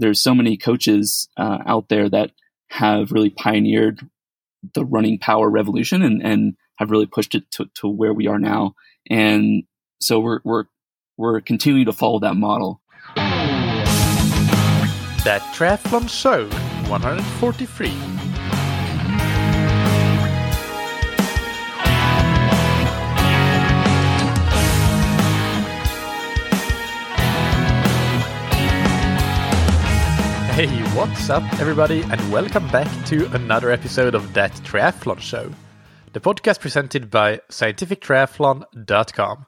there's so many coaches uh, out there that have really pioneered the running power revolution and, and have really pushed it to, to where we are now. And so we're, we're, we're continuing to follow that model. That Triathlon Show 143. Hey, what's up, everybody, and welcome back to another episode of That Triathlon Show, the podcast presented by scientifictriathlon.com.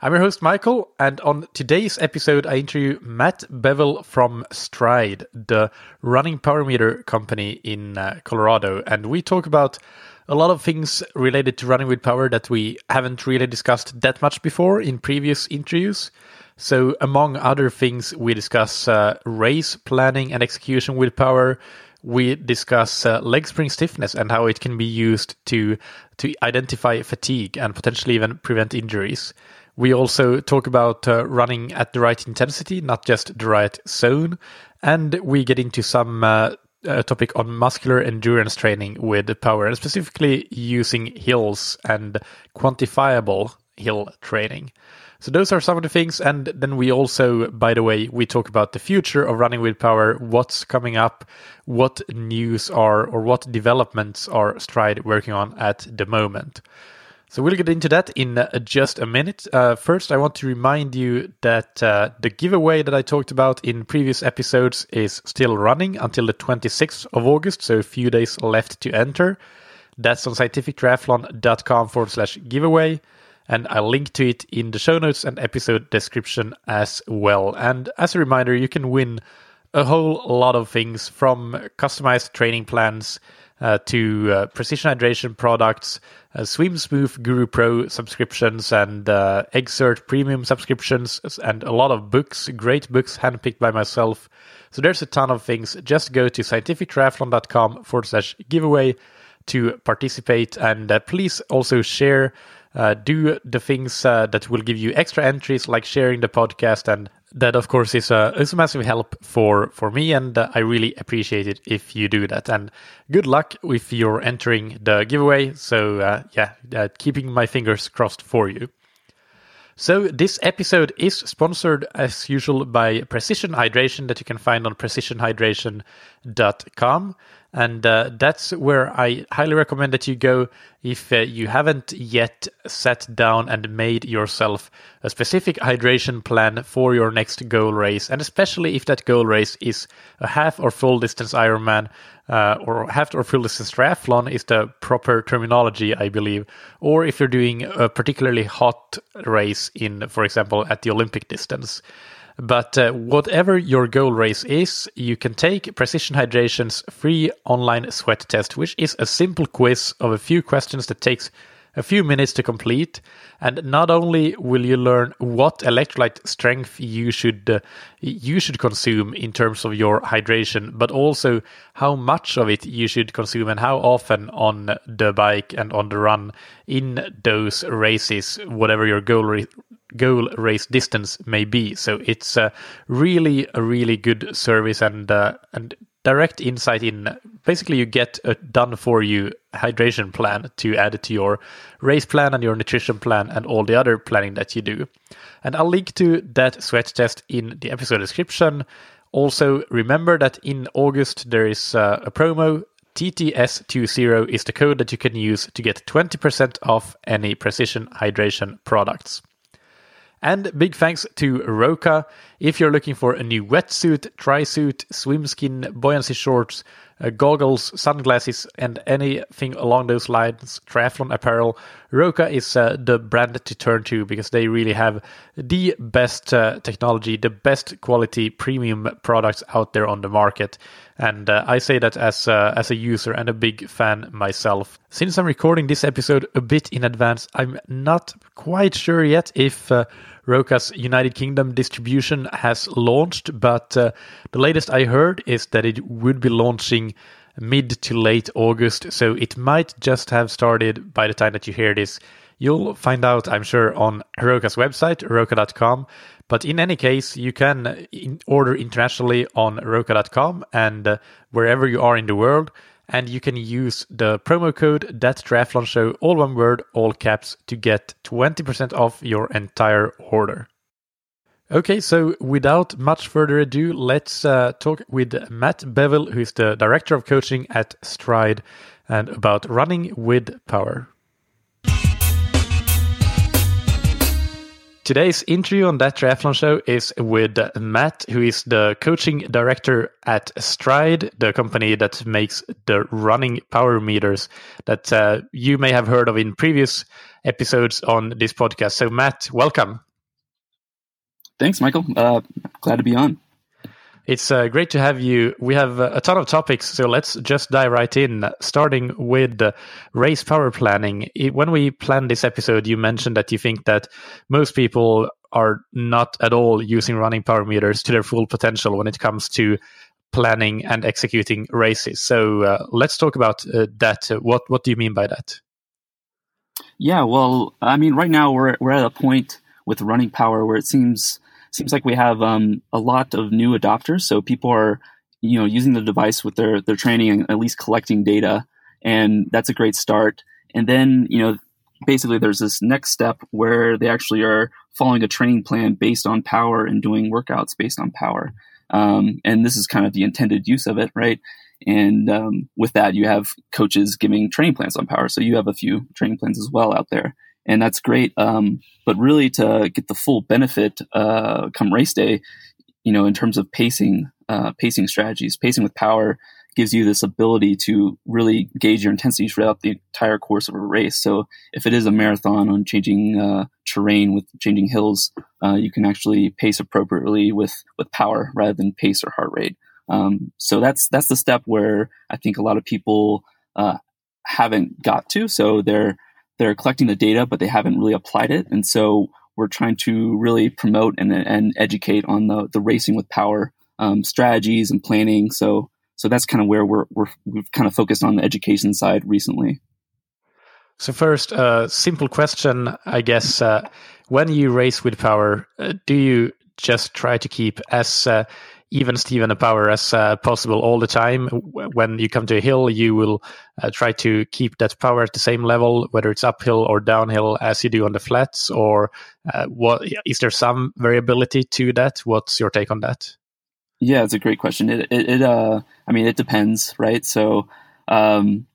I'm your host, Michael, and on today's episode, I interview Matt Bevel from Stryd, the running power meter company in uh, Colorado, and we talk about a lot of things related to running with power that we haven't really discussed that much before in previous interviews. So, among other things, we discuss uh, race planning and execution with power. We discuss uh, leg spring stiffness and how it can be used to to identify fatigue and potentially even prevent injuries. We also talk about uh, running at the right intensity, not just the right zone, and we get into some uh, topic on muscular endurance training with power, and specifically using hills and quantifiable hill training. So those are some of the things. And then we also, by the way, we talk about the future of running with power, what's coming up, what news are or what developments are Stryd working on at the moment. So we'll get into that in just a minute. Uh, first, I want to remind you that uh, the giveaway that I talked about in previous episodes is still running until the 26th of August, so a few days left to enter. That's on scientifictriathlon.com forward slash giveaway and I'll link to it in the show notes and episode description as well. And as a reminder, you can win a whole lot of things from customized training plans uh, to uh, precision hydration products, uh, Swim Smooth Guru Pro subscriptions, and uh, Xert Premium subscriptions, and a lot of books, great books handpicked by myself. So there's a ton of things. Just go to scientifictriathlon.com forward slash giveaway to participate, and uh, please also share uh, do the things uh, that will give you extra entries, like sharing the podcast, and that of course is a is a massive help for for me, and uh, I really appreciate it if you do that. And good luck if you're entering the giveaway. So uh, yeah, uh, keeping my fingers crossed for you. So, this episode is sponsored as usual by Precision Hydration that you can find on precisionhydration.com. And uh, that's where I highly recommend that you go if uh, you haven't yet sat down and made yourself a specific hydration plan for your next goal race. And especially if that goal race is a half or full distance Ironman, uh, or half or full distance triathlon is the proper terminology, I believe. Or if you're doing a particularly hot race in, for example, at the Olympic distance. But uh, whatever your goal race is, you can take Precision Hydration's free online sweat test, which is a simple quiz of a few questions that takes a few minutes to complete. And not only will you learn what electrolyte strength you should uh, you should consume in terms of your hydration, but also how much of it you should consume and how often on the bike and on the run in those races, whatever your goal re- goal race distance may be. So it's uh, really a really good service and uh, and direct insight in basically you get a done for you hydration plan to add to your race plan and your nutrition plan and all the other planning that you do. And I'll link to that sweat test in the episode description. Also, remember that in August there is uh, a promo. TTS20 is the code that you can use to get 20% off any precision hydration products. And big thanks to Roka. If you're looking for a new wetsuit, tri-suit, swim buoyancy shorts, uh, goggles, sunglasses, and anything along those lines, triathlon apparel, Roka is uh, the brand to turn to because they really have the best uh, technology, the best quality premium products out there on the market. And uh, I say that as uh, as a user and a big fan myself. Since I'm recording this episode a bit in advance, I'm not quite sure yet if uh, Roka's United Kingdom distribution has launched, but uh, the latest I heard is that it would be launching mid to late August, so it might just have started by the time that you hear this You'll find out, I'm sure, on Heroka's website, heroka.com. But in any case, you can order internationally on heroka.com and uh, wherever you are in the world. And you can use the promo code that triathlon show, all one word, all caps, to get 20% off your entire order. Okay, so without much further ado, let's uh, talk with Matt Bevell, who is the director of coaching at Stryd, and about running with power. Today's interview on that triathlon show is with Matt, who is the coaching director at Stryd, the company that makes the running power meters that uh, you may have heard of in previous episodes on this podcast. So, Matt, welcome. Thanks, Michael. Uh, glad to be on. It's uh, great to have you. We have a ton of topics, so let's just dive right in, starting with race power planning. When we planned this episode, you mentioned that you think that most people are not at all using running power meters to their full potential when it comes to planning and executing races. So uh, let's talk about uh, that. What what do you mean by that? Yeah, well, I mean, right now we're we're at a point with running power where it seems seems like we have um, a lot of new adopters. So people are, you know, using the device with their their training and at least collecting data, and that's a great start. And then, you know, basically there's this next step where they actually are following a training plan based on power and doing workouts based on power. Um, and this is kind of the intended use of it, right? And um, with that, you have coaches giving training plans on power. So you have a few training plans as well out there and that's great. Um, but really, to get the full benefit uh, come race day, you know, in terms of pacing, uh, pacing strategies, pacing with power gives you this ability to really gauge your intensity throughout the entire course of a race. So if it is a marathon on changing uh, terrain with changing hills, uh, you can actually pace appropriately with with power rather than pace or heart rate. Um, so that's that's the step where I think a lot of people uh, haven't got to. So they're they're collecting the data, but they haven't really applied it. And so we're trying to really promote and, and educate on the, the racing with power um, strategies and planning. So so that's kind of where we're, we're we've kind of focused on the education side recently. So first, a uh, simple question, I guess. Uh, when you race with power, uh, do you just try to keep as uh, even Steven a power as uh, possible all the time. When you come to a hill, you will uh, try to keep that power at the same level, whether it's uphill or downhill, as you do on the flats. Or uh, what is there some variability to that? What's your take on that? Yeah, it's a great question. It, it, it uh, I mean, it depends, right? So, um,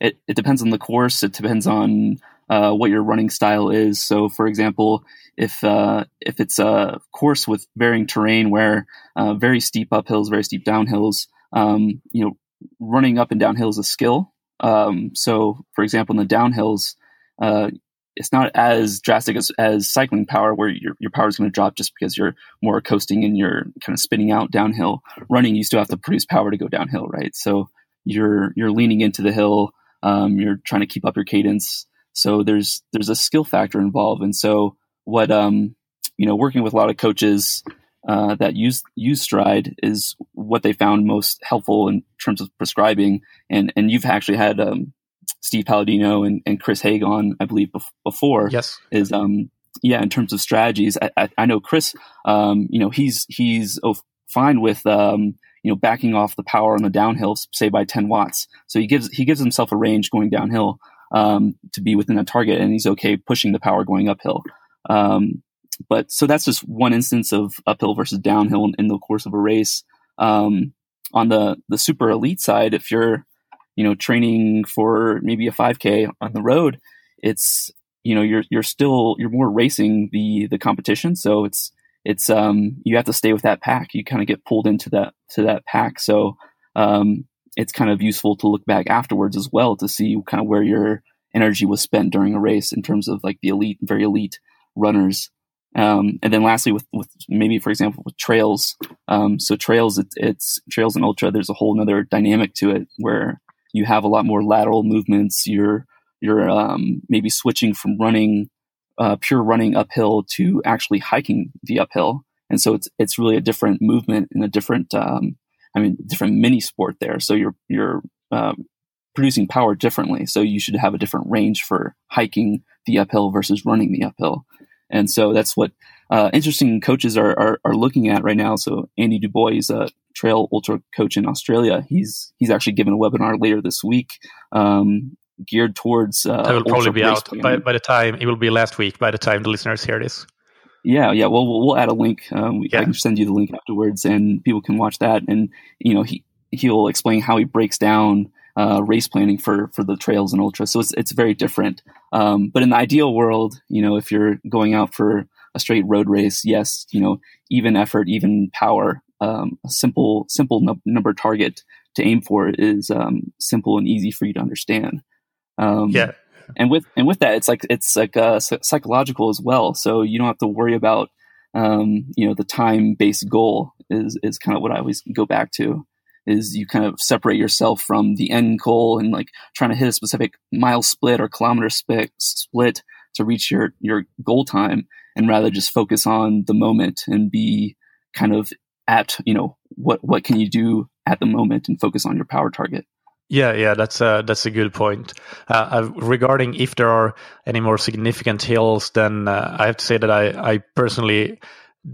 it it depends on the course. It depends on uh, what your running style is. So, for example, if uh, if it's a course with varying terrain where uh, very steep uphills, very steep downhills, um, you know, running up and down hills is a skill. Um, so, for example, in the downhills, uh, it's not as drastic as, as cycling power, where your your power is going to drop just because you're more coasting and you're kind of spinning out downhill. Running, you still have to produce power to go downhill, right? So you're you're leaning into the hill. Um, you're trying to keep up your cadence. So there's there's a skill factor involved, and so what um, you know, working with a lot of coaches uh, that use use Stryd is what they found most helpful in terms of prescribing. And and you've actually had um, Steve Palladino and, and Chris Haig on, I believe, bef- before. Yes. Is um yeah, in terms of strategies, I, I, I know Chris. Um, you know, he's he's oh, fine with um, you know backing off the power on the downhill, say by 10 watts. So he gives he gives himself a range going downhill um, to be within a target, and he's okay pushing the power going uphill. Um, but so that's just one instance of uphill versus downhill in, in the course of a race. Um, on the the super elite side, if you're you know training for maybe a 5K on the road, it's you know you're you're still you're more racing the the competition, so it's it's um you have to stay with that pack. You kind of get pulled into that to that pack. So um, it's kind of useful to look back afterwards as well to see kind of where your energy was spent during a race in terms of like the elite, very elite runners. Um, and then lastly, with, with maybe for example with trails, um, so trails it, it's trails and ultra. There's a whole other dynamic to it where you have a lot more lateral movements. You're you're um, maybe switching from running uh, pure running uphill to actually hiking the uphill, and so it's it's really a different movement and a different um, I mean different mini sport there. So you're you're um, producing power differently. So you should have a different range for hiking the uphill versus running the uphill. And so that's what uh, interesting coaches are, are, are looking at right now. So Andy Dubois is a trail ultra coach in Australia. He's he's actually given a webinar later this week um, geared towards. Uh, that will probably be out by, by the time it will be last week. By the time the listeners hear this. Yeah, yeah. Well, we'll, we'll add a link. Um, yeah. I can send you the link afterwards, and people can watch that. And you know, he he'll explain how he breaks down uh, race planning for for the trails and ultra. So it's it's very different. Um, but in the ideal world, you know, if you're going out for a straight road race, yes, you know, even effort, even power, um, a simple simple number target to aim for is um, simple and easy for you to understand. Um, yeah. And with and with that, it's like it's like uh, psychological as well. So you don't have to worry about um, you know the time based goal is is kind of what I always go back to is you kind of separate yourself from the end goal and like trying to hit a specific mile split or kilometer split split to reach your your goal time and rather just focus on the moment and be kind of at you know what what can you do at the moment and focus on your power target yeah, yeah, that's a that's a good point. Uh, uh, regarding if there are any more significant hills, then uh, I have to say that I I personally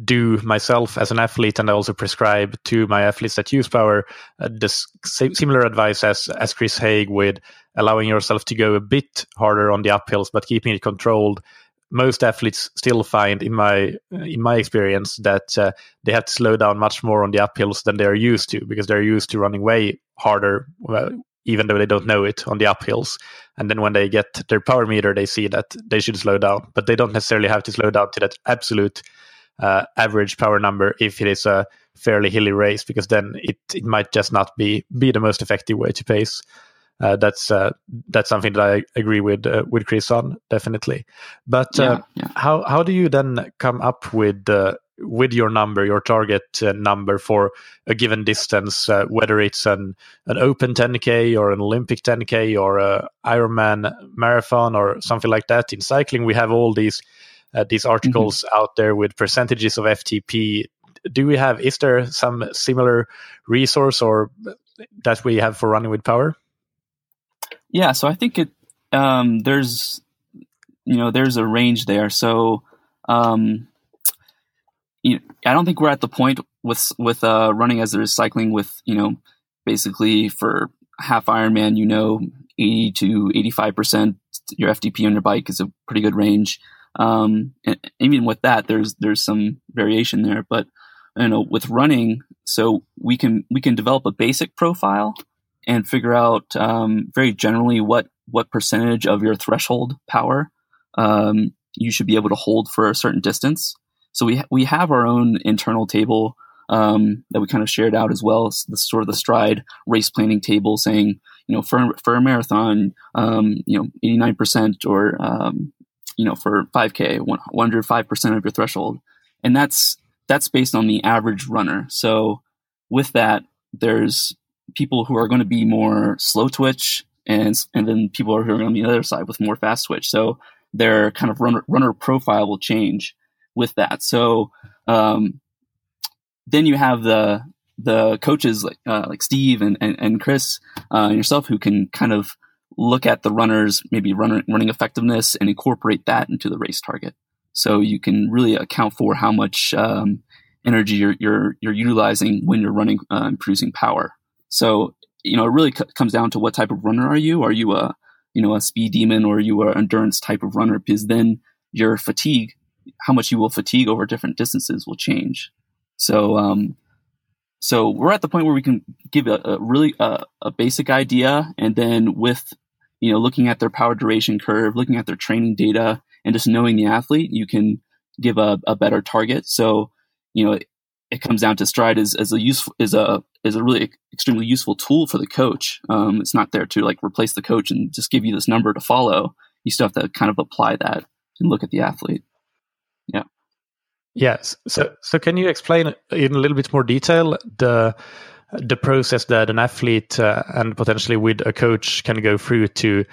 do myself as an athlete, and I also prescribe to my athletes that use power uh, this similar advice as as Chris Haig with allowing yourself to go a bit harder on the uphills, but keeping it controlled. Most athletes still find, in my in my experience, that uh, they have to slow down much more on the uphills than they are used to because they're used to running way harder, well, even though they don't know it on the uphills. And then when they get their power meter, they see that they should slow down, but they don't necessarily have to slow down to that absolute uh, average power number if it is a fairly hilly race, because then it, it might just not be be the most effective way to pace. Uh, that's uh, that's something that I agree with uh, with Chris on definitely. But uh, yeah, yeah. how how do you then come up with uh, with your number, your target uh, number for a given distance, uh, whether it's an an open 10k or an Olympic 10k or a Ironman marathon or something like that. In cycling, we have all these uh, these articles mm-hmm. out there with percentages of FTP. Do we have? Is there some similar resource or that we have for running with power? Yeah, so I think it um, there's you know there's a range there. So um, you know, I don't think we're at the point with with uh, running as there is cycling with you know basically for half Ironman you know 80 to 85 percent your FTP on your bike is a pretty good range. Um, and even with that, there's there's some variation there, but you know with running, so we can we can develop a basic profile and figure out um, very generally what what percentage of your threshold power um, you should be able to hold for a certain distance. So we ha- we have our own internal table um, that we kind of shared out as well. the sort of the stryd race planning table saying, you know, for for a marathon, um, you know, eighty nine percent, or um, you know, for five k, one hundred five percent of your threshold, and that's that's based on the average runner. So with that, there's people who are going to be more slow twitch, and and then people who are going to be on the other side with more fast twitch. So their kind of runner runner profile will change with that. So um, then you have the the coaches like uh, like Steve and and, and Chris uh, and yourself who can kind of look at the runners maybe running running effectiveness and incorporate that into the race target. So you can really account for how much um, energy you're, you're you're utilizing when you're running uh, and producing power. So you know it really c- comes down to what type of runner are you? Are you a you know a speed demon or are you an endurance type of runner? Because then your fatigue how much you will fatigue over different distances will change. So, um, so we're at the point where we can give a, a really uh, a basic idea, and then with you know looking at their power duration curve, looking at their training data, and just knowing the athlete, you can give a, a better target. So, you know, it, comes down to stryd as, as a useful is a is a really extremely useful tool for the coach. Um, it's not there to like replace the coach and just give you this number to follow. You still have to kind of apply that and look at the athlete. Yeah. Yes. So, so can you explain in a little bit more detail the the process that an athlete uh, and potentially with a coach can go through to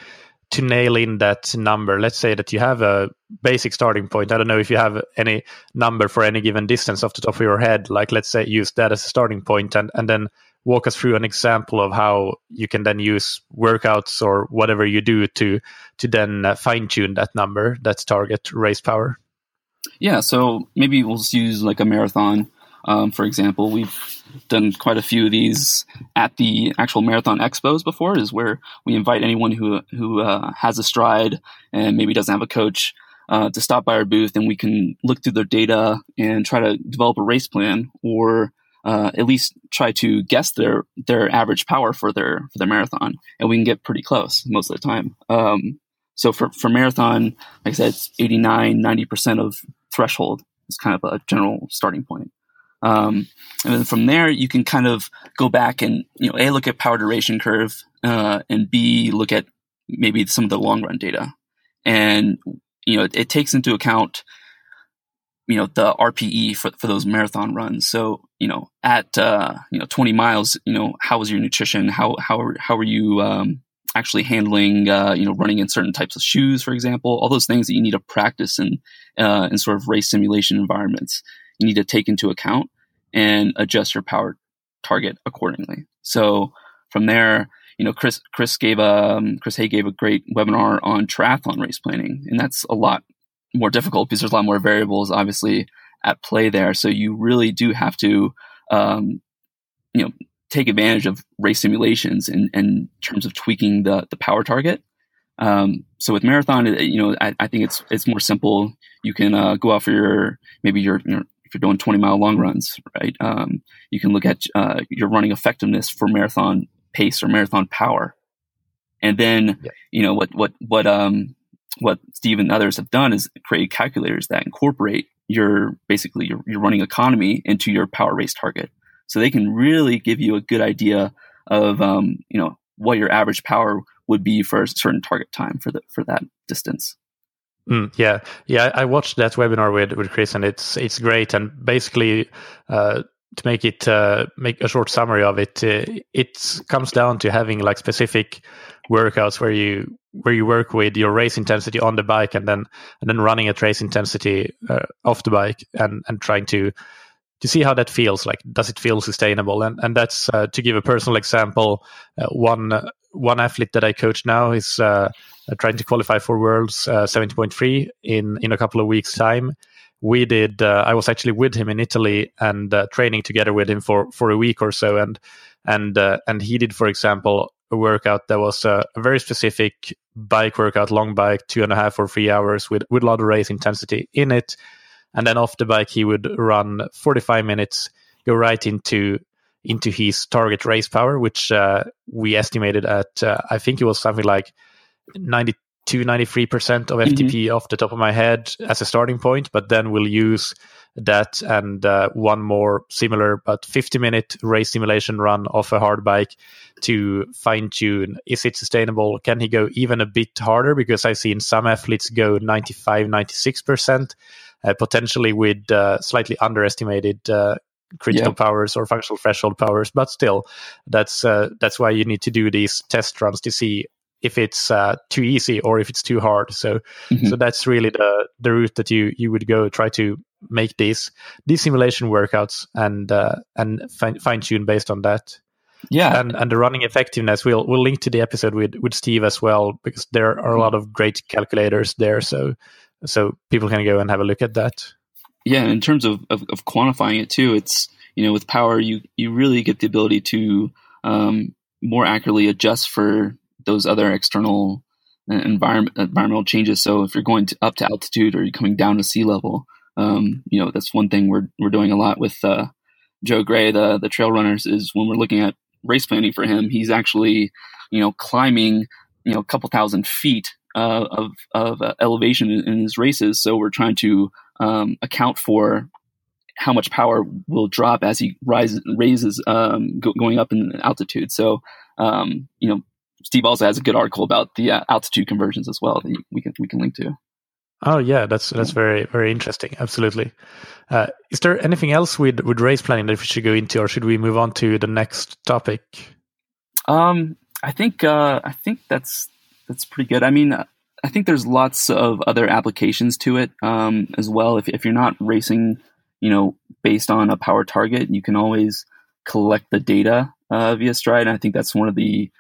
to nail in that number? Let's say that you have a basic starting point. I don't know if you have any number for any given distance off the top of your head. Like, let's say use that as a starting point, and and then walk us through an example of how you can then use workouts or whatever you do to to then uh, fine tune that number, that target race power? Yeah, so maybe we'll use like a marathon, um, for example. We've done quite a few of these at the actual marathon expos before. Is where we invite anyone who who uh, has a stryd and maybe doesn't have a coach uh, to stop by our booth, and we can look through their data and try to develop a race plan, or uh, at least try to guess their their average power for their for their marathon, and we can get pretty close most of the time. Um, so for, for marathon, like I said, it's 89, 90% of threshold is kind of a general starting point. Um, and then from there, you can kind of go back and, you know, A, look at power duration curve, uh, and B, look at maybe some of the long run data. And, you know, it, it takes into account, you know, the RPE for, for those marathon runs. So, you know, at, uh, you know, 20 miles, you know, how was your nutrition? How, how, how are you, um, actually handling, uh, you know, running in certain types of shoes, for example, all those things that you need to practice in, uh, in sort of race simulation environments. You need to take into account and adjust your power target accordingly. So from there, you know, Chris, Chris gave, um, Chris Hay gave a great webinar on triathlon race planning, and that's a lot more difficult because there's a lot more variables obviously at play there. So you really do have to, um, you know, take advantage of race simulations in, in terms of tweaking the, the power target. Um, so with marathon, you know, I, I, think it's it's more simple. You can uh, go out for your maybe your, your, if you're doing 20 mile long runs, right? Um, you can look at uh, your running effectiveness for marathon pace or marathon power, and then yeah. you know what what what um what Steve and others have done is create calculators that incorporate your basically your, your running economy into your power race target so they can really give you a good idea of um, you know what your average power would be for a certain target time for the for that distance. Mm, yeah, yeah, I watched that webinar with with Chris, and it's it's great. And basically, uh, to make it uh, make a short summary of it, uh, it comes down to having like specific workouts where you where you work with your race intensity on the bike, and then and then running at race intensity uh, off the bike, and and trying to to see how that feels like does it feel sustainable and and that's uh, to give a personal example uh, one one athlete that i coach now is uh, trying to qualify for worlds uh, 70.3 in in a couple of weeks time. We did i was actually with him in italy and training together with him for for a week or so. And and and he did for example a workout that was a very specific bike workout long bike two and a half or three hours with with a lot of race intensity in it. And then off the bike he would run 45 minutes, go right into into his target race power, which uh, we estimated at uh, I think it was something like 92, 93 percent of FTP mm-hmm. off the top of my head as a starting point, but then we'll use that and uh, one more similar but 50 minute race simulation run off a hard bike to fine tune is it sustainable can he go even a bit harder because i've seen some athletes go 95 96% uh, potentially with uh, slightly underestimated uh, critical yeah. powers or functional threshold powers. But still, that's that's why you need to do these test runs to see if it's uh, too easy or if it's too hard. So, mm-hmm. so that's really the the route that you you would go. Try to make these these simulation workouts and uh, and fine, fine tune based on that. Yeah, and and the running effectiveness. We'll we'll link to the episode with with Steve as well because there are a mm-hmm. lot of great calculators there. So so people can go and have a look at that. Yeah, in terms of, of, of quantifying it too, it's you know with power you you really get the ability to um, more accurately adjust for those other external uh, environment environmental changes. So if you're going to, up to altitude or you're coming down to sea level, um, you know that's one thing we're we're doing a lot with uh, Joe Gray, the the trail runners, is when we're looking at race planning for him, he's actually you know climbing you know a couple thousand feet uh, of of uh, elevation in, in, his races. So we're trying to um, account for how much power will drop as he rises raises um, go, going up in altitude. So um, you know, Steve also has a good article about the uh, altitude conversions as well that we can we can link to. Oh yeah, that's that's very very interesting. Absolutely. Uh, is there anything else with with race planning that we should go into, or should we move on to the next topic? Um, I think uh, I think that's that's pretty good. I mean, I think there's lots of other applications to it um, as well. If if you're not racing, you know, based on a power target, you can always collect the data uh, via Stryd. And I think that's one of the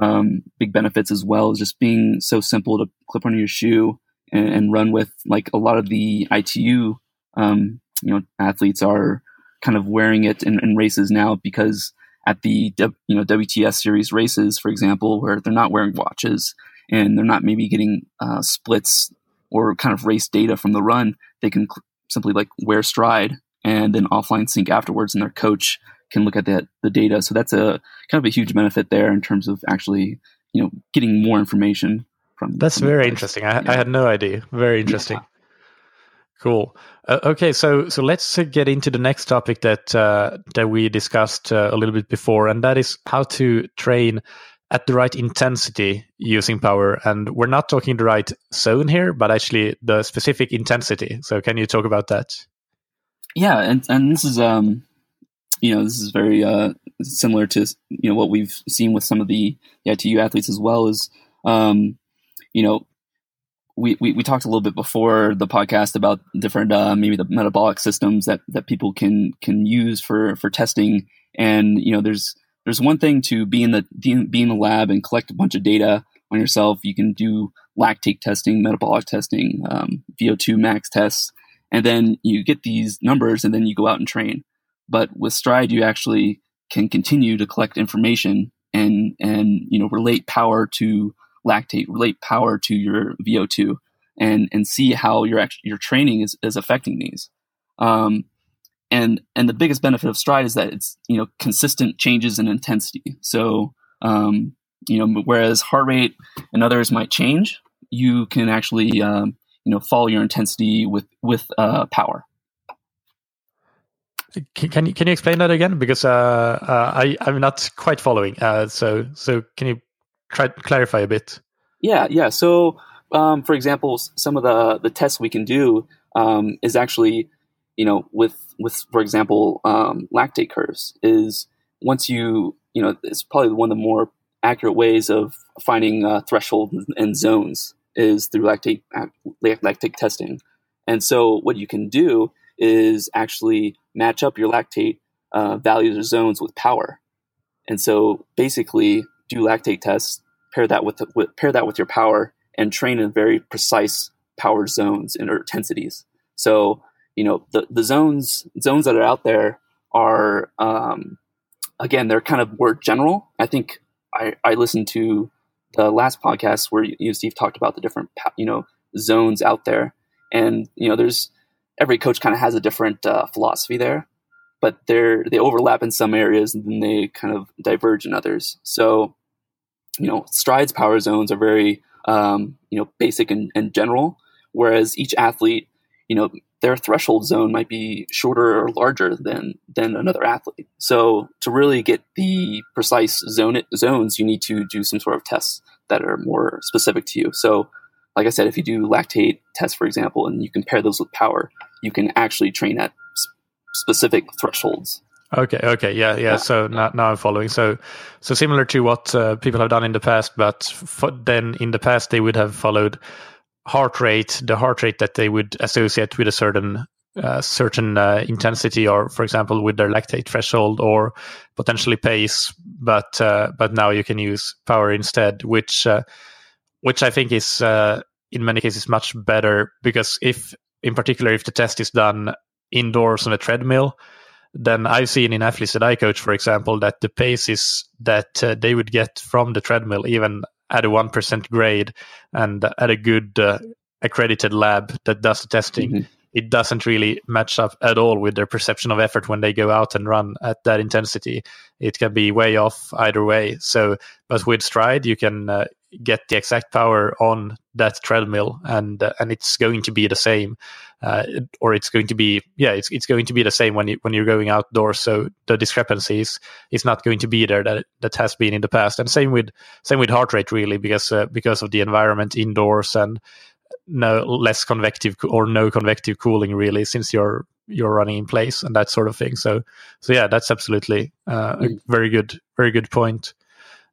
um, big benefits as well, is just being so simple to clip on your shoe and, and run with. Like a lot of the ITU, um, you know, athletes are kind of wearing it in, in races now because at the you know WTS series races, for example, where they're not wearing watches and they're not maybe getting uh, splits or kind of race data from the run, they can cl- simply like wear stryd and then offline sync afterwards, and their coach can look at that the data. So that's a kind of a huge benefit there in terms of actually you know getting more information from. That's from very interesting. I, yeah. I, had no idea. Very interesting. Yeah. Cool. Uh, okay, so so let's uh, get into the next topic that uh, that we discussed uh, a little bit before, and that is how to train at the right intensity using power. And we're not talking the right zone here, but actually the specific intensity. So can you talk about that? Yeah, and and this is um, you know, this is very uh similar to you know what we've seen with some of the, the ITU athletes as well as um, you know we, we, we talked a little bit before the podcast about different uh, maybe the metabolic systems that, that people can can use for for testing. And you know there's there's one thing to be in the be in the lab and collect a bunch of data on yourself. You can do lactate testing metabolic testing um, vo2 max tests. And then you get these numbers and then you go out and train but with stryd you actually can continue to collect information and and you know relate power to lactate, relate power to your VO2, and and see how your your training is, is affecting these. Um, and and the biggest benefit of Stryd is that it's you know consistent changes in intensity. So um, you know whereas heart rate and others might change, you can actually um, you know follow your intensity with with uh, power. Can, you can you explain that again? Because uh, uh, I I'm not quite following. Uh, so so can you try clarify a bit? Yeah, yeah. So, um, for example, some of the the tests we can do um, is actually, you know, with with for example, um, lactate curves is once you you know it's probably one of the more accurate ways of finding uh, and zones is through lactate lactate testing. And so, what you can do is actually match up your lactate uh, values or zones with power. And so, basically, do lactate tests pair that with, with pair that with your power and train in very precise power zones and intensities. So you know the the zones zones that are out there are um, again they're kind of more general. I think I, I listened to the last podcast where you, you Steve talked about the different you know zones out there, and you know there's every coach kind of has a different uh, philosophy there, but they're they overlap in some areas and then they kind of diverge in others. So you know, Stryd's power zones are very, um, you know, basic and, and general, whereas each athlete, you know, their threshold zone might be shorter or larger than than another athlete. So to really get the precise zone zones, you need to do some sort of tests that are more specific to you. So, like I said, if you do lactate tests, for example, and you compare those with power, you can actually train at specific thresholds Okay. Okay. Yeah. Yeah. So now, now I'm following. So, so similar to what uh, people have done in the past, but then in the past they would have followed heart rate, the heart rate that they would associate with a certain uh, certain uh, intensity, or for example, with their lactate threshold, or potentially pace. But uh, but now you can use power instead, which uh, which I think is uh, in many cases much better because if in particular if the test is done indoors on a treadmill then I've seen in athletes that I coach, for example, that the paces that uh, they would get from the treadmill, even at a 1% grade and at a good uh, accredited lab that does the testing, mm-hmm. it doesn't really match up at all with their perception of effort when they go out and run at that intensity. It can be way off either way. So, but with Stryd, you can uh, get the exact power on that treadmill and uh, and it's going to be the same uh, or it's going to be yeah it's it's going to be the same when you when you're going outdoors. So the discrepancies is not going to be there that that has been in the past. And same with same with heart rate really because uh, because of the environment indoors and no less convective or no convective cooling really since you're you're running in place and that sort of thing. So so yeah that's absolutely uh, a mm. very good very good point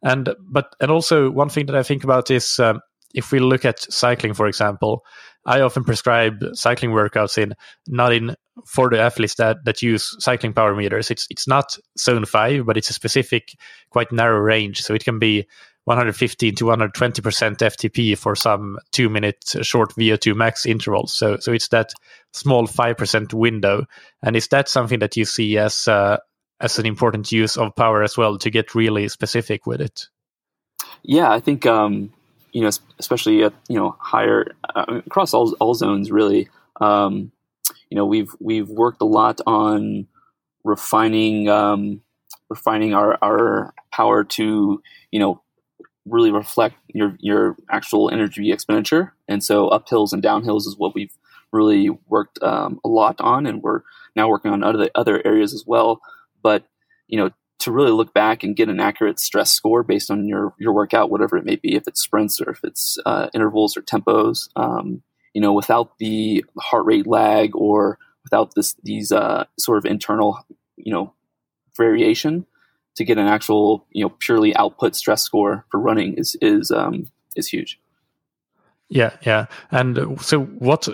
and but and also one thing that I think about is um, if we look at cycling, for example, I often prescribe cycling workouts in not in for the athletes that, that use cycling power meters. It's it's not zone five, but it's a specific, quite narrow range. So it can be 115 to 120 percent FTP for some two minute short VO2 max intervals. So so it's that small five percent window. And is that something that you see as uh, as an important use of power as well to get really specific with it? Yeah, I think um, you know, especially at you know higher uh, across all all zones, really. Um, you know, we've we've worked a lot on refining um, refining our our power to you know really reflect your your actual energy expenditure, and so uphills and downhills is what we've really worked um, a lot on, and we're now working on other other areas as well. But you know, to really look back and get an accurate stress score based on your your workout, whatever it may be, if it's sprints or if it's uh, intervals or tempos. Um, you know, without the heart rate lag or without this these uh, sort of internal, you know, variation, to get an actual you know purely output stress score for running is is um, is huge. Yeah, yeah. And uh, so, what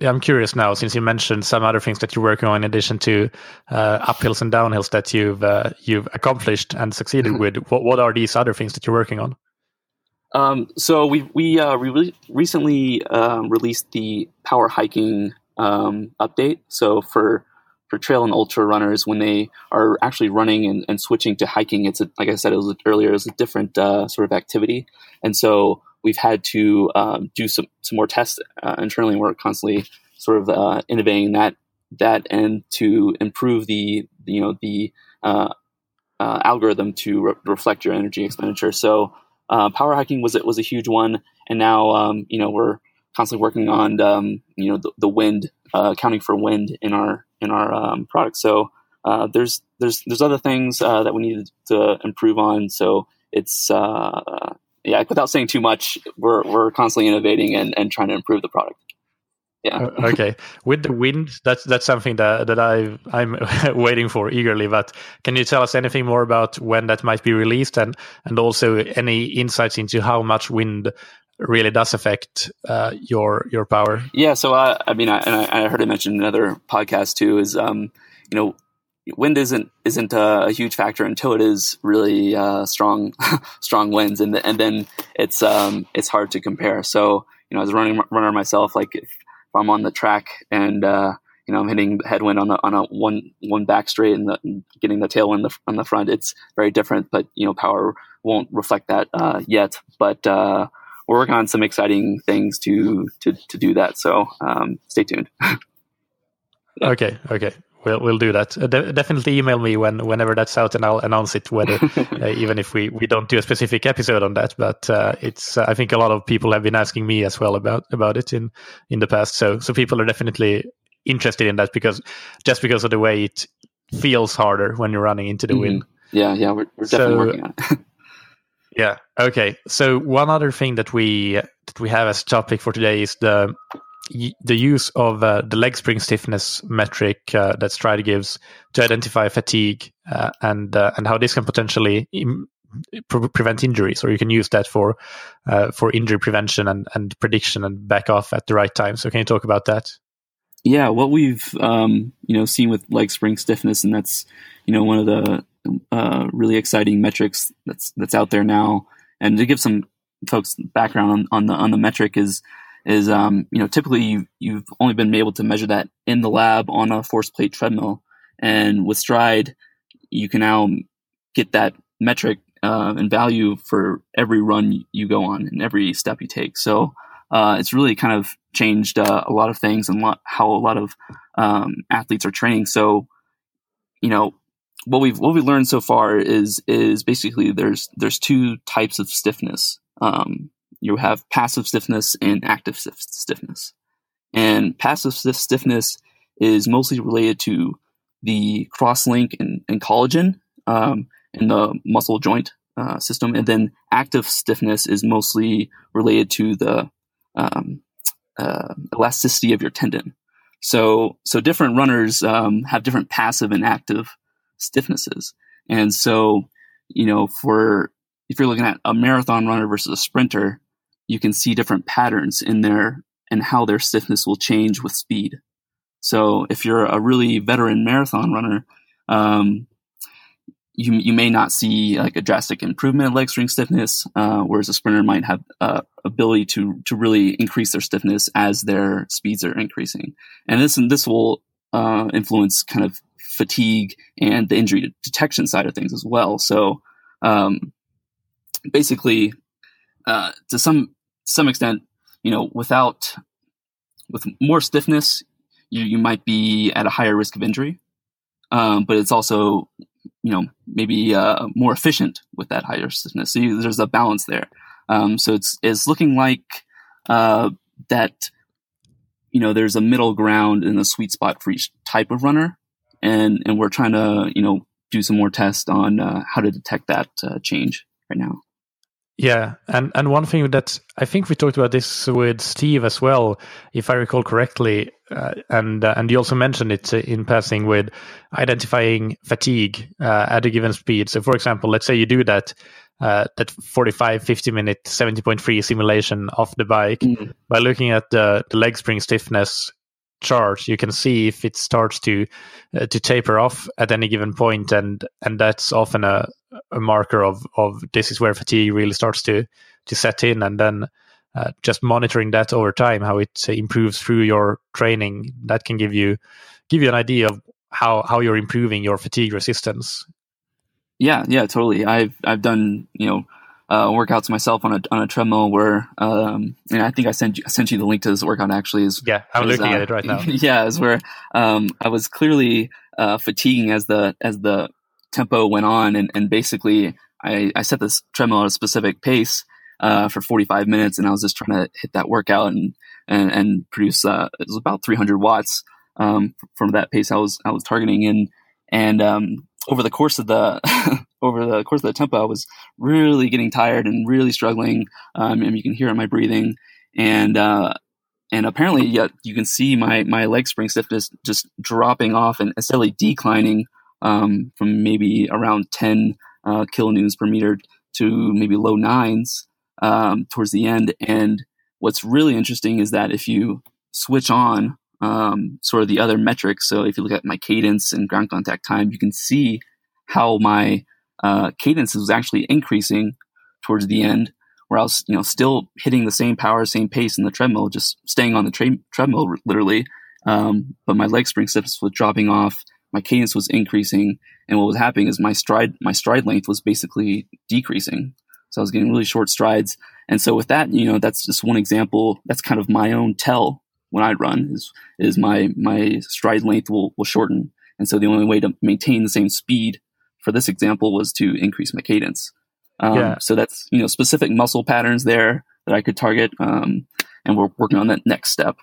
I'm curious now, since you mentioned some other things that you're working on in addition to uh, uphills and downhills that you've uh, you've accomplished and succeeded mm-hmm. with. What what are these other things that you're working on? Um, so we we uh, re- recently um, released the power hiking um, update. So for for trail and ultra runners, when they are actually running and, and switching to hiking, it's a, like I said it was earlier, it's a different uh, sort of activity, and so we've had to um, do some, some more tests uh, internally. And we're constantly sort of uh, innovating that that end to improve the you know the uh, uh algorithm to re- reflect your energy expenditure. So uh, power hiking was it was a huge one, and now um, you know we're constantly working on um, you know the, the wind uh, accounting for wind in our in our um, product. So there's there's there's other things that we need to improve on. So it's yeah, without saying too much, we're we're constantly innovating and, and trying to improve the product. Yeah. Uh, okay. With the wind, that's that's something that that I I'm waiting for eagerly. But can you tell us anything more about when that might be released, and and also any insights into how much wind really does affect uh, your your power? Yeah. So uh, I mean, I, and I, I heard it mentioned in another podcast too. Is um, you know, wind isn't isn't a, a, huge factor until it is really uh, strong strong winds, and and then it's um, it's hard to compare. So you know, as a running runner myself, like if, if I'm on the track and uh, you know I'm hitting headwind on the on a one one back straight and, the, and getting the tailwind the, on the front, it's very different. But you know, power won't reflect that uh, yet. But uh, we're working on some exciting things to to to do that. So um, stay tuned. Okay. Okay. We'll we'll do that. Uh, de- definitely email me when whenever that's out, and I'll announce it. Whether uh, even if we, we don't do a specific episode on that, but uh, it's uh, I think a lot of people have been asking me as well about about it in in the past. So so people are definitely interested in that because just because of the way it feels harder when you're running into the mm-hmm. wind. Yeah, yeah, we're, we're definitely so, working on it. yeah. Okay. So one other thing that we that we have as topic for today is the the use of uh, the leg spring stiffness metric uh, that Stryd gives to identify fatigue uh, and uh, and how this can potentially Im- pre- prevent injuries, or you can use that for uh, for injury prevention and, and prediction and back off at the right time. So, can you talk about that? Yeah, what we've um, you know seen with leg spring stiffness, and that's you know one of the uh, really exciting metrics that's that's out there now. And to give some folks background on, on the on the metric is is um, you know typically you, you've only been able to measure that in the lab on a force plate treadmill, and with Stryd, you can now get that metric uh, and value for every run you go on and every step you take. So uh, it's really kind of changed uh, a lot of things and lot, how a lot of um, athletes are training. So you know what we've what we've learned so far is is basically there's there's two types of stiffness. Um, you have passive stiffness and active stiffness. And passive stiffness is mostly related to the crosslink and, and collagen um, in the muscle joint uh, system. And then active stiffness is mostly related to the um, uh, elasticity of your tendon. So, so different runners um, have different passive and active stiffnesses. And so, you know, for if you're looking at a marathon runner versus a sprinter, you can see different patterns in their and how their stiffness will change with speed. So if you're a really veteran marathon runner, um, you you may not see like a drastic improvement in leg spring stiffness, uh, whereas a sprinter might have uh, ability to to really increase their stiffness as their speeds are increasing, and this and this will uh, influence kind of fatigue and the injury detection side of things as well. So um, basically, uh, to some some extent, you know, without with more stiffness, you you might be at a higher risk of injury. Um, but it's also you know maybe uh, more efficient with that higher stiffness. So you, there's a balance there. Um, so it's it's looking like uh, that you know there's a middle ground and a sweet spot for each type of runner, and and we're trying to you know do some more tests on uh, how to detect that uh, change right now. Yeah, and and one thing that I think we talked about this with Steve as well, if I recall correctly, uh, and uh, and you also mentioned it in passing with identifying fatigue uh, at a given speed. So, for example, let's say you do that uh, that 45, 50 minute 70.3 simulation of the bike mm-hmm. by looking at the, the leg spring stiffness chart you can see if it starts to uh, to taper off at any given point and and that's often a, a marker of of this is where fatigue really starts to to set in and then uh, just monitoring that over time how it improves through your training that can give you give you an idea of how how you're improving your fatigue resistance. Yeah yeah totally. I've i've done you know uh, workouts myself on a on a treadmill where um, and I think I sent you, I sent you the link to this workout actually is yeah I'm looking uh, at it right now yeah is where um, I was clearly uh, fatiguing as the as the tempo went on and, and basically I, I set this treadmill at a specific pace uh, for 45 minutes, and I was just trying to hit that workout and and, and produce. Uh, it was about 300 watts um, from that pace I was I was targeting, and and um, over the course of the over the course of the tempo, I was really getting tired and really struggling, um, and you can hear in my breathing, and uh, and apparently, yet you can see my my leg spring stiffness just dropping off and steadily declining um, from maybe around 10 uh, kilonewtons per meter to maybe low nines um, towards the end. And what's really interesting is that if you switch on um, sort of the other metrics, so if you look at my cadence and ground contact time, you can see how my uh, cadence was actually increasing towards the end, where I was, you know, still hitting the same power, same pace in the treadmill, just staying on the tra- treadmill literally. Um, but my leg spring stiffness was dropping off, my cadence was increasing, and what was happening is my stride my stride length was basically decreasing. So I was getting really short strides. And so with that, you know, that's just one example. That's kind of my own tell when I run is, is my, my stride length will, will shorten. And so the only way to maintain the same speed for this example was to increase my cadence. Um, yeah. So that's, you know, specific muscle patterns there that I could target. Um, and we're working on that next step.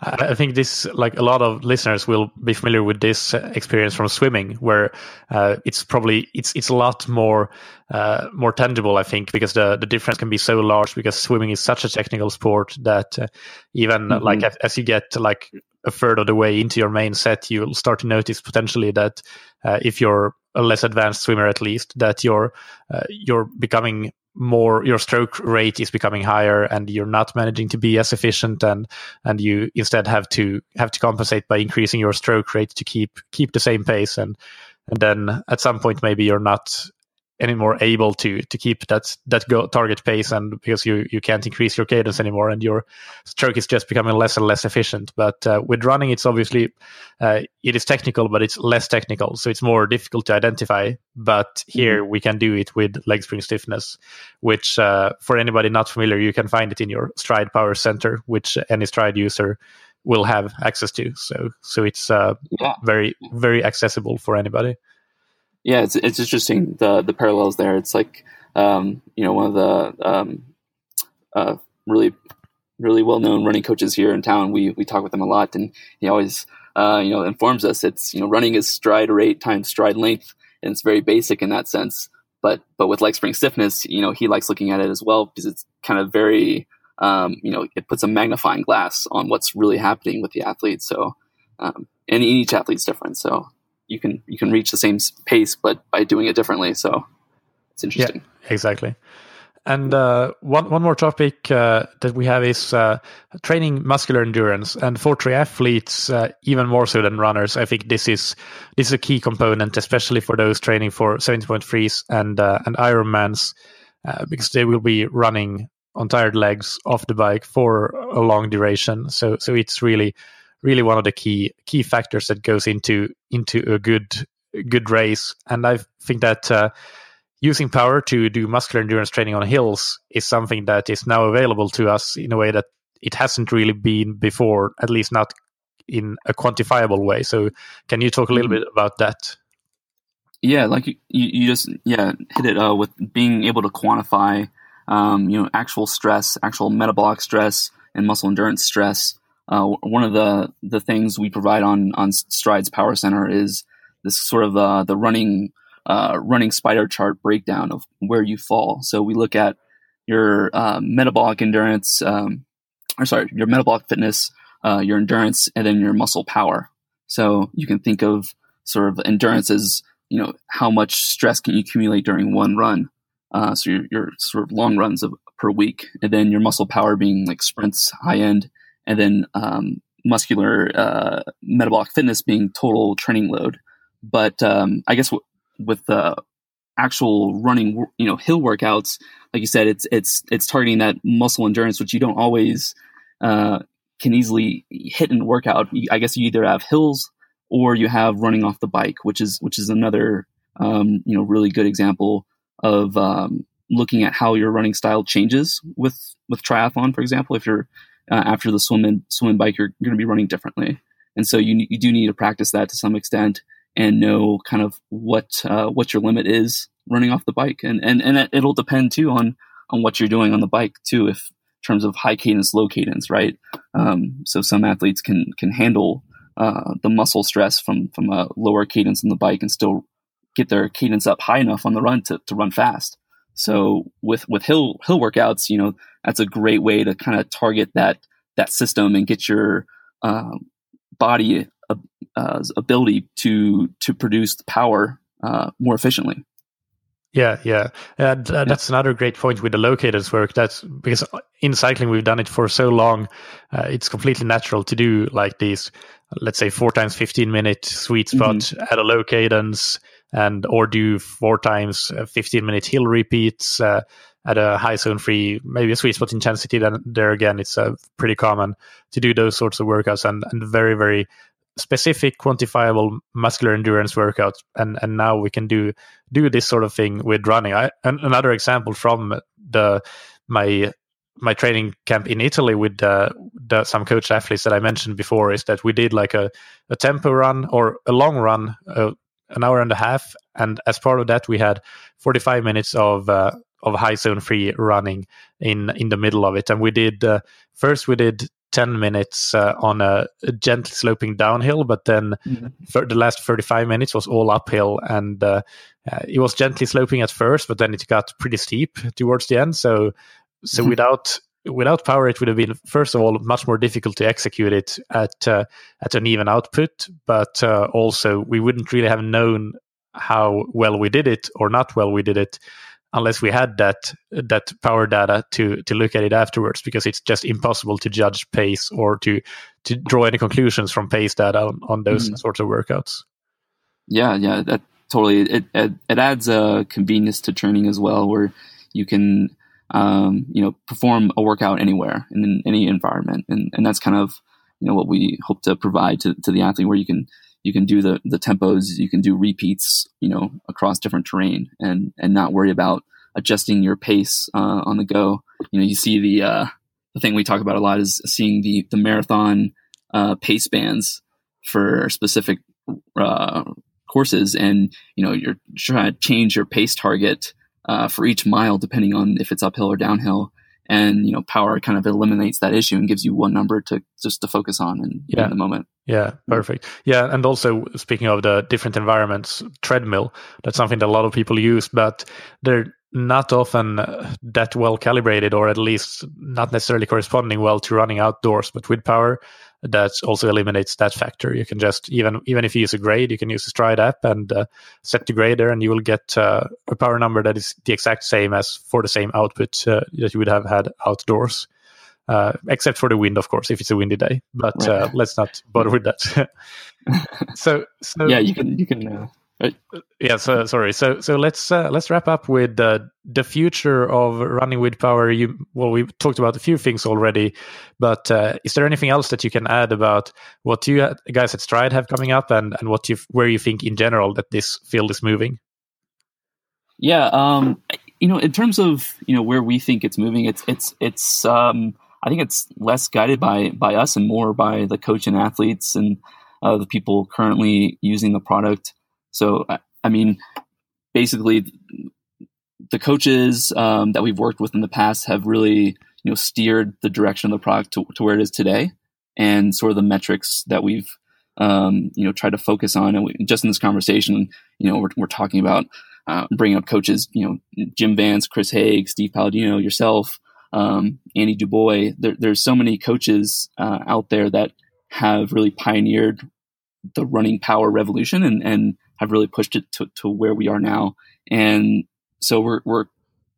I think this, like a lot of listeners, will be familiar with this experience from swimming, where uh, it's probably it's it's a lot more uh, more tangible. I think because the the difference can be so large because swimming is such a technical sport that uh, even mm-hmm. like as, as you get like a third of the way into your main set, you'll start to notice potentially that uh, if you're a less advanced swimmer, at least, that you're uh, you're becoming more your stroke rate is becoming higher and you're not managing to be as efficient and and you instead have to have to compensate by increasing your stroke rate to keep keep the same pace. And and then at some point maybe you're not anymore able to to keep that that go target pace and because you you can't increase your cadence anymore and your stroke is just becoming less and less efficient but uh, with running it's obviously uh, it is technical but it's less technical so it's more difficult to identify but here mm-hmm. we can do it with leg spring stiffness which uh, for anybody not familiar you can find it in your Stryd power center which any Stryd user will have access to so so it's uh, yeah. very very accessible for anybody yeah, it's it's interesting the the parallels there. It's like um, you know one of the um, uh, really really well known running coaches here in town. We we talk with him a lot, and he always uh, you know informs us it's you know running is stride rate times stride length, and it's very basic in that sense. But but with leg spring stiffness, you know he likes looking at it as well because it's kind of very um, you know it puts a magnifying glass on what's really happening with the athlete. So um, and each athlete's different. So you can you can reach the same pace, but by doing it differently. So it's interesting. Yeah, exactly. and uh, one one more topic uh, that we have is uh, training muscular endurance, and for triathletes, uh, even more so than runners. I think this is this is a key component, especially for those training for seventy point threes and uh, and Ironmans, uh, because they will be running on tired legs off the bike for a long duration. So so it's really really one of the key key factors that goes into into a good good race. And I think that uh, using power to do muscular endurance training on hills is something that is now available to us in a way that it hasn't really been before, at least not in a quantifiable way. So, can you talk a little mm-hmm. bit about that? Yeah, like you, you just yeah hit it uh, with being able to quantify, um, you know, actual stress, actual metabolic stress, and muscle endurance stress. Uh, one of the the things we provide on on Stryd's Power Center is this sort of uh, the running uh, running spider chart breakdown of where you fall. So we look at your uh, metabolic endurance, um, or sorry, your metabolic fitness, uh, your endurance, and then your muscle power. So you can think of sort of endurance as you know how much stress can you accumulate during one run. Uh, so your, your sort of long runs of, per week, and then your muscle power being like sprints, high end, and then um, muscular uh, metabolic fitness being total training load. But um, I guess w- with the actual running, you know, hill workouts, like you said, it's it's it's targeting that muscle endurance, which you don't always uh, can easily hit in a workout. I guess you either have hills or you have running off the bike, which is which is another um, you know really good example of um, looking at how your running style changes with with triathlon. For example, if you're uh, after the swim and swim and bike, you're, going to be running differently, and so you you do need to practice that to some extent and know kind of what uh, what your limit is running off the bike, and and and it'll depend too on on what you're doing on the bike too, if in terms of high cadence, low cadence, right? Um, so some athletes can can handle uh, the muscle stress from from a lower cadence on the bike and still get their cadence up high enough on the run to, to run fast. So with with hill hill workouts, you know that's a great way to kind of target that that system and get your uh, body uh, ability to to produce power uh, more efficiently. Yeah, yeah, and uh, that's another great point with the locators work. That's because in cycling we've done it for so long, uh, it's completely natural to do like these, let's say four times fifteen minute sweet mm-hmm. spot mm-hmm. at a low cadence, and or do four times uh, fifteen minute hill repeats uh, at a high zone free, maybe a sweet spot intensity. Then there again, it's uh, pretty common to do those sorts of workouts and and very very specific quantifiable muscular endurance workouts and and now we can do do this sort of thing with running I, another example from the my my training camp in Italy with the, the, some coach athletes that I mentioned before is that we did like a, a tempo run or a long run, uh, an hour and a half, and as part of that we had 45 minutes of uh, of high zone free running in in the middle of it, and we did uh, first we did 10 minutes uh, on a, a, gently sloping downhill, but then mm-hmm. for the last 35 minutes was all uphill. And uh, uh, it was gently sloping at first, but then it got pretty steep towards the end. So, so mm-hmm. without without power, it would have been first of all much more difficult to execute it at uh, at an even output, but uh, also we wouldn't really have known how well we did it or not well we did it unless we had that that power data to to look at it afterwards because it's just impossible to judge pace or to to draw any conclusions from pace data on, on those mm. sorts of workouts yeah yeah that totally it, it, it adds a convenience to training as well where you can um, you know perform a workout anywhere in any environment and and that's kind of you know what we hope to provide to, to the athlete where you can you can do the the tempos, you can do repeats, you know, across different terrain, and and not worry about adjusting your pace uh, on the go. You know, you see the uh, the thing we talk about a lot is seeing the the marathon uh, pace bands for specific uh, courses, and you know, you're trying to change your pace target uh, for each mile depending on if it's uphill or downhill and you know power kind of eliminates that issue and gives you one number to just to focus on in, yeah. in the moment yeah perfect yeah and also speaking of the different environments treadmill that's something that a lot of people use but there not often that well calibrated, or at least not necessarily corresponding well to running outdoors. But with power, that also eliminates that factor. You can just even even if you use a grade, you can use a Stryd app and uh, set the grade there, and you will get uh, a power number that is the exact same as for the same output uh, that you would have had outdoors. Uh, except for the wind, of course, if it's a windy day. But right. Uh, let's not bother with that. so, so yeah, you can you can uh, Yeah. So sorry. So so let's uh, let's wrap up with uh, the future of running with power. You well, we talked about a few things already, but uh, is there anything else that you can add about what you guys at Stryd have coming up, and and what you where you think in general that this field is moving? Yeah. Um. You know, in terms of you know where we think it's moving, it's it's it's um. I think it's less guided by by us and more by the coach and athletes and uh, the people currently using the product. So, I mean, basically, the coaches um, that we've worked with in the past have really, you know, steered the direction of the product to, to where it is today, and sort of the metrics that we've, um, you know, tried to focus on. And we, just in this conversation, you know, we're, we're talking about uh, bringing up coaches, you know, Jim Vance, Chris Haig, Steve Palladino, yourself, um, Andy Dubois. There, there's so many coaches uh, out there that have really pioneered the running power revolution and, and have really pushed it to, to where we are now. And so we're, we're,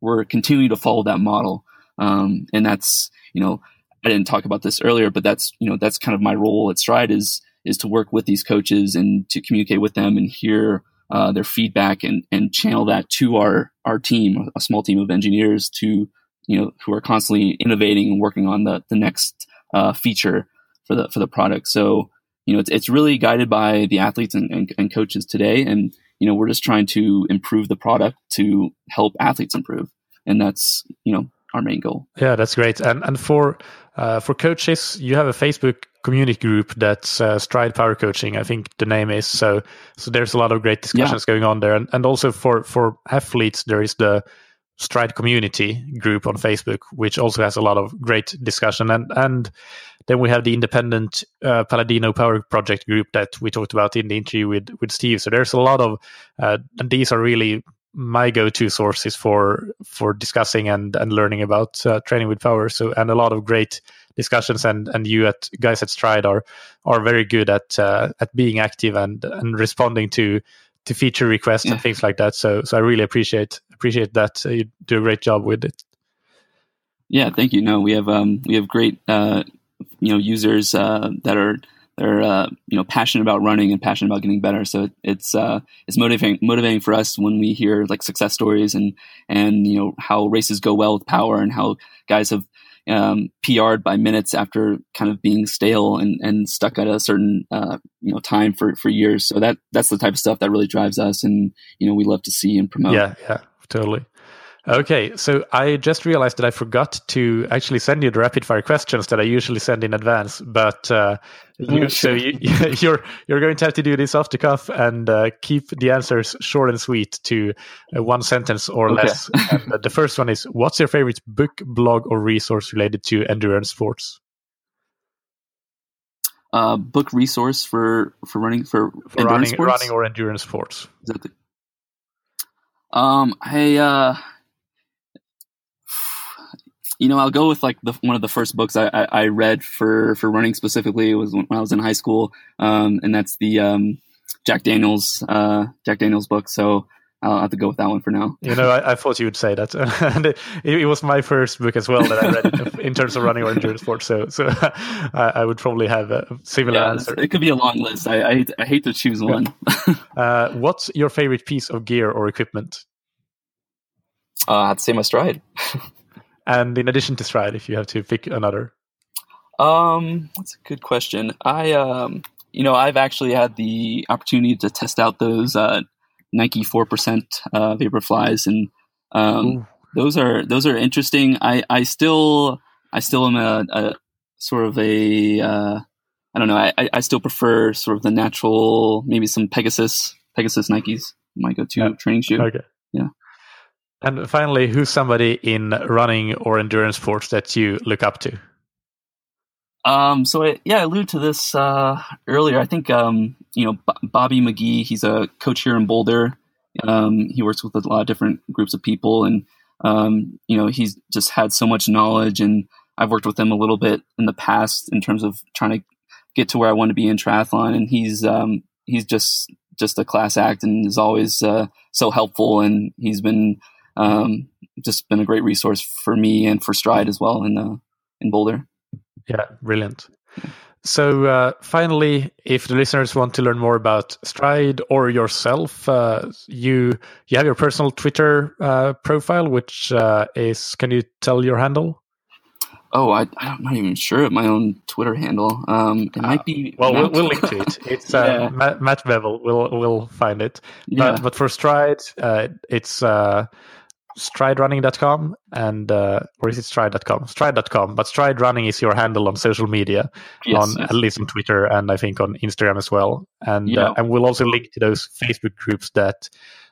we're continuing to follow that model. Um, and that's, you know, I didn't talk about this earlier, but that's, you know, that's kind of my role at Stryd is, is to work with these coaches and to communicate with them and hear uh, their feedback and, and channel that to our, our team, a small team of engineers to, you know, who are constantly innovating and working on the, the next uh, feature for the, for the product. So, you know, it's, it's really guided by the athletes and, and, and coaches today. And, you know, we're just trying to improve the product to help athletes improve. And that's, you know, our main goal. Yeah, that's great. And and for uh, for coaches, you have a Facebook community group that's uh, Stryd Power Coaching. I think the name is so. So there's a lot of great discussions yeah. going on there, and and also for for athletes, there is the Stryd community group on Facebook, which also has a lot of great discussion. And and then we have the independent uh, Palladino Power Project group that we talked about in the interview with with Steve. So there's a lot of, uh, and these are really my go-to sources for for discussing and and learning about uh, training with power. So and a lot of great discussions. And and you at guys at Stryd are are very good at uh, at being active and and responding to to feature requests yeah. and things like that. So so I really appreciate appreciate that. Uh, you do a great job with it. Yeah, thank you. No, we have um, we have great uh, you know users uh, that are that are uh, you know passionate about running and passionate about getting better. So it's uh, it's motivating motivating for us when we hear like success stories and and you know how races go well with power and how guys have um, PR'd by minutes after kind of being stale and, and stuck at a certain uh, you know time for, for years. So that that's the type of stuff that really drives us, and you know we love to see and promote. Yeah, yeah, totally. Okay, so I just realized that I forgot to actually send you the rapid fire questions that I usually send in advance. But uh, you, oh, so you, are you're, you're going to have to do this off the cuff and uh, keep the answers short and sweet to uh, one sentence or okay. less. and, uh, the first one is: What's your favorite book, blog, or resource related to endurance sports? Uh, book resource for for running for, for running, sports? running or endurance sports. Exactly. Um, I uh, you know, I'll go with like the, one of the first books I, I, I, read for, for running specifically was when I was in high school. Um, and that's the, um, Jack Daniels, uh, Jack Daniels book. So I'll have to go with that one for now. You know, I, I thought you would say that. and it, it, was my first book as well that I read in terms of running or endurance sports. So, so I, I would probably have a similar yeah, answer. It could be a long list. I, I, I hate to choose one. uh, what's your favorite piece of gear or equipment? Uh, I'd say my Stryd. And in addition to Stryd, if you have to pick another. Um, that's a good question. I, um, you know, I've actually had the opportunity to test out those uh, Nike four percent uh, Vaporflies, and um, those are those are interesting. I, I still I still am a, a sort of a uh, I don't know. I, I still prefer sort of the natural, maybe some Pegasus Pegasus Nikes. My go-to yeah. training shoe. Okay. Yeah. And finally, who's somebody in running or endurance sports that you look up to? Um, so I, yeah, I alluded to this uh, earlier. I think um, you know B- Bobby McGee. He's a coach here in Boulder, Um, he works with a lot of different groups of people, and um, you know, he's just had so much knowledge. And I've worked with him a little bit in the past in terms of trying to get to where I want to be in triathlon. And he's um, he's just just a class act and is always uh, so helpful. And he's been um, just been a great resource for me and for Stryd as well in uh, in Boulder. Yeah, brilliant. So, uh, finally, if the listeners want to learn more about Stryd or yourself, uh, you you have your personal Twitter uh, profile, which uh, is. Can you tell your handle? Oh, I, am not even sure of my own Twitter handle. Um, it might be. Well, we'll, we'll, link to it. It's uh, yeah. Matt, Matt Bevell. We'll we'll find it. Yeah. But, but for Stryd, uh, it's strydrunning.com and uh, or is it stryd.com stryd.com but stryd running is your handle on social media yes, on yes. at least on twitter and i think on instagram as well. And yeah. uh, and we'll also link to those facebook groups that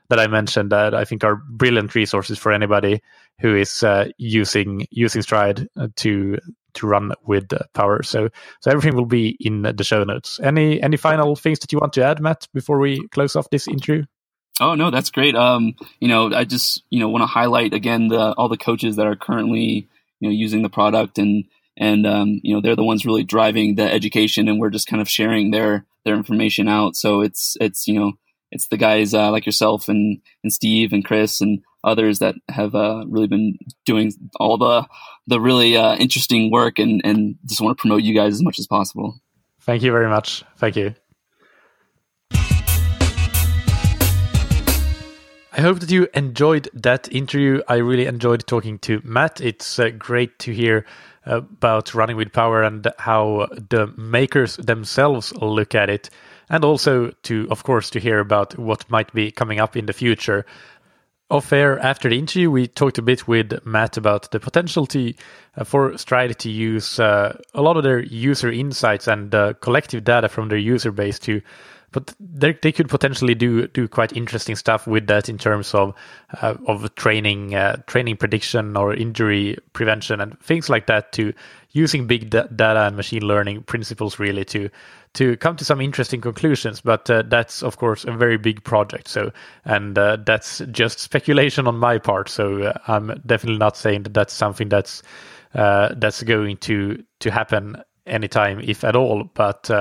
that i mentioned that i think are brilliant resources for anybody who is uh, using using Stryd uh, to to run with power. So so everything will be in the show notes. Any any final things that you want to add matt before we close off this interview Oh no, that's great. Um, you know, I just you know want to highlight again the all the coaches that are currently you know using the product and and um, you know they're the ones really driving the education and we're just kind of sharing their their information out. So it's it's you know it's the guys uh, like yourself and and Steve and Chris and others that have uh, really been doing all the the really uh, interesting work and and just want to promote you guys as much as possible. Thank you very much. Thank you. I hope that you enjoyed that interview. I really enjoyed talking to Matt. It's uh, great to hear about running with power and how the makers themselves look at it. And also to, of course, to hear about what might be coming up in the future. Off air after the interview, we talked a bit with Matt about the potential to, uh, for Stryd to use uh, a lot of their user insights and uh, collective data from their user base to but they they could potentially do do quite interesting stuff with that in terms of uh, of training uh, training prediction or injury prevention and things like that to using big da- data and machine learning principles really to to come to some interesting conclusions. But uh, that's of course a very big project. So and uh, that's just speculation on my part. So uh, I'm definitely not saying that that's something that's uh, that's going to to happen anytime if at all. But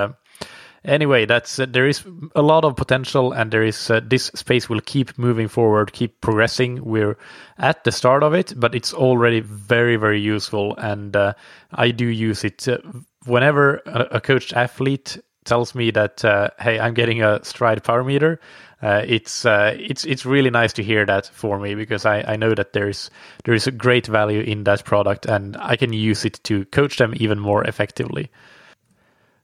anyway, that's uh, there is a lot of potential, and there is uh, this space will keep moving forward, keep progressing. We're at the start of it, but it's already very, very useful, and uh, I do use it uh, whenever a, a, coached athlete tells me that, uh, hey, I'm getting a Stryd power meter. Uh, it's it's it's really nice to hear that for me because I, I know that there's there is a great value in that product and I can use it to coach them even more effectively.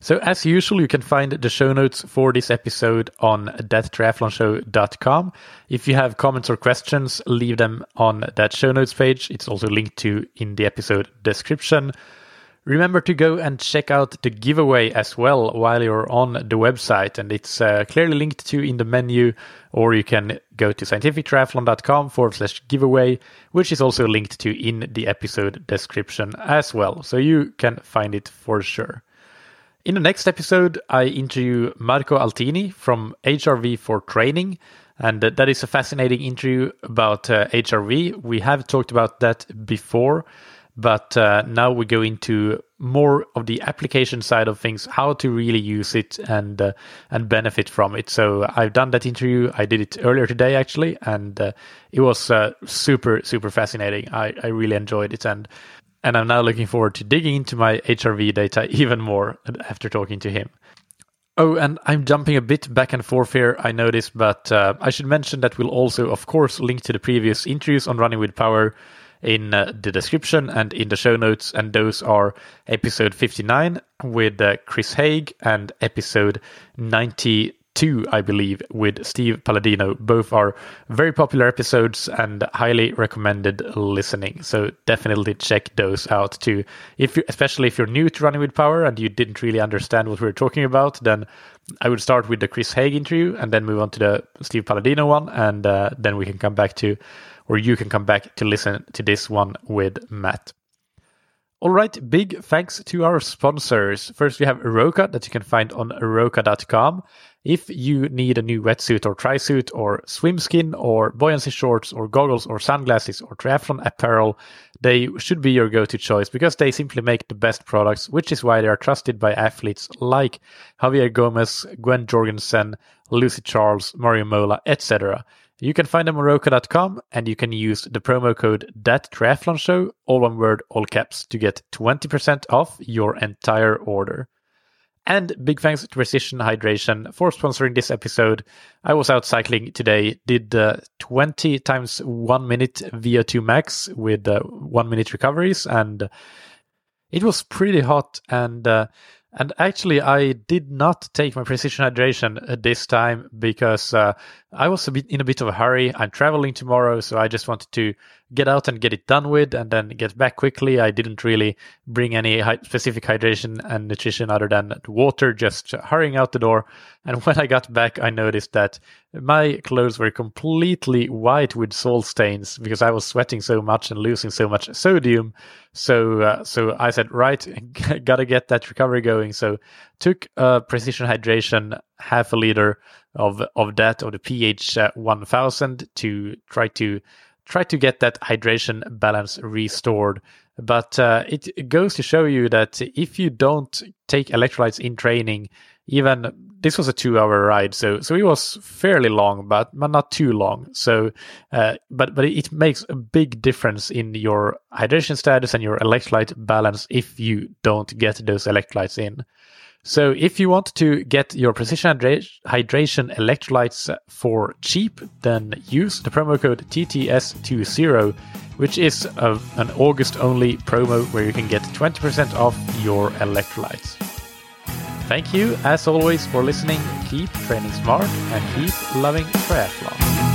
So, as usual, you can find the show notes for this episode on thattriathlonshow.com. If you have comments or questions, leave them on that show notes page. It's also linked to in the episode description. Remember to go and check out the giveaway as well while you're on the website, and it's uh, clearly linked to in the menu, or you can go to scientifictriathlon.com forward slash giveaway, which is also linked to in the episode description as well. So you can find it for sure. In the next episode, I interview Marco Altini from HRV for Training. And that is a fascinating interview about uh, HRV. We have talked about that before, but uh, now we go into more of the application side of things, how to really use it and uh, and benefit from it. So I've done that interview. I did it earlier today actually, and uh, it was uh, super super fascinating. I, I really enjoyed it, and and I'm now looking forward to digging into my HRV data even more after talking to him. Oh, and I'm jumping a bit back and forth here, I noticed, but uh, I should mention that we'll also, of course, link to the previous interviews on Running with Power in uh, the description and in the show notes. And those are episode 59 with uh, Chris Haig and episode 90 two, I believe, with Steve Palladino. Both are very popular episodes and highly recommended listening. So definitely check those out too. If you, especially if you're new to Running with Power and you didn't really understand what we were talking about, then I would start with the Chris Haig interview and then move on to the Steve Palladino one, and uh, then we can come back to, or you can come back to listen to this one with Matt. All right, big thanks to our sponsors. First, we have Roka that you can find on roka.com. If you need a new wetsuit or trisuit or swim skin or buoyancy shorts or goggles or sunglasses or triathlon apparel, they should be your go-to choice because they simply make the best products, which is why they are trusted by athletes like Javier Gomez, Gwen Jorgensen, Lucy Charles, Mario Mola, etc. You can find them on Roka.com and you can use the promo code That Triathlon Show, all one word, all caps, to get 20% off your entire order. And big thanks to Precision Hydration for sponsoring this episode. I was out cycling today, did uh, 20 times one minute VO2 max with uh, one minute recoveries, and it was pretty hot. And uh, and actually, I did not take my precision hydration this time because uh, I was a bit in a bit of a hurry. I'm traveling tomorrow, so I just wanted to get out and get it done with, and then get back quickly. I didn't really bring any specific hydration and nutrition other than water, just hurrying out the door. And when I got back, I noticed that my clothes were completely white with salt stains because I was sweating so much and losing so much sodium. So, uh, so I said, right, gotta get that recovery going. So, took a precision hydration half a liter of of that of the pH uh, 1000 to try to try to get that hydration balance restored. But uh, it goes to show you that if you don't take electrolytes in training, even this was a two-hour ride, so so it was fairly long, but but not too long. So, uh, but but it makes a big difference in your hydration status and your electrolyte balance if you don't get those electrolytes in. So if you want to get your precision hydration electrolytes for cheap, then use the promo code TTS20, which is a, an August only promo where you can get 20% off your electrolytes. Thank you, as always, for listening. Keep training smart and keep loving triathlon.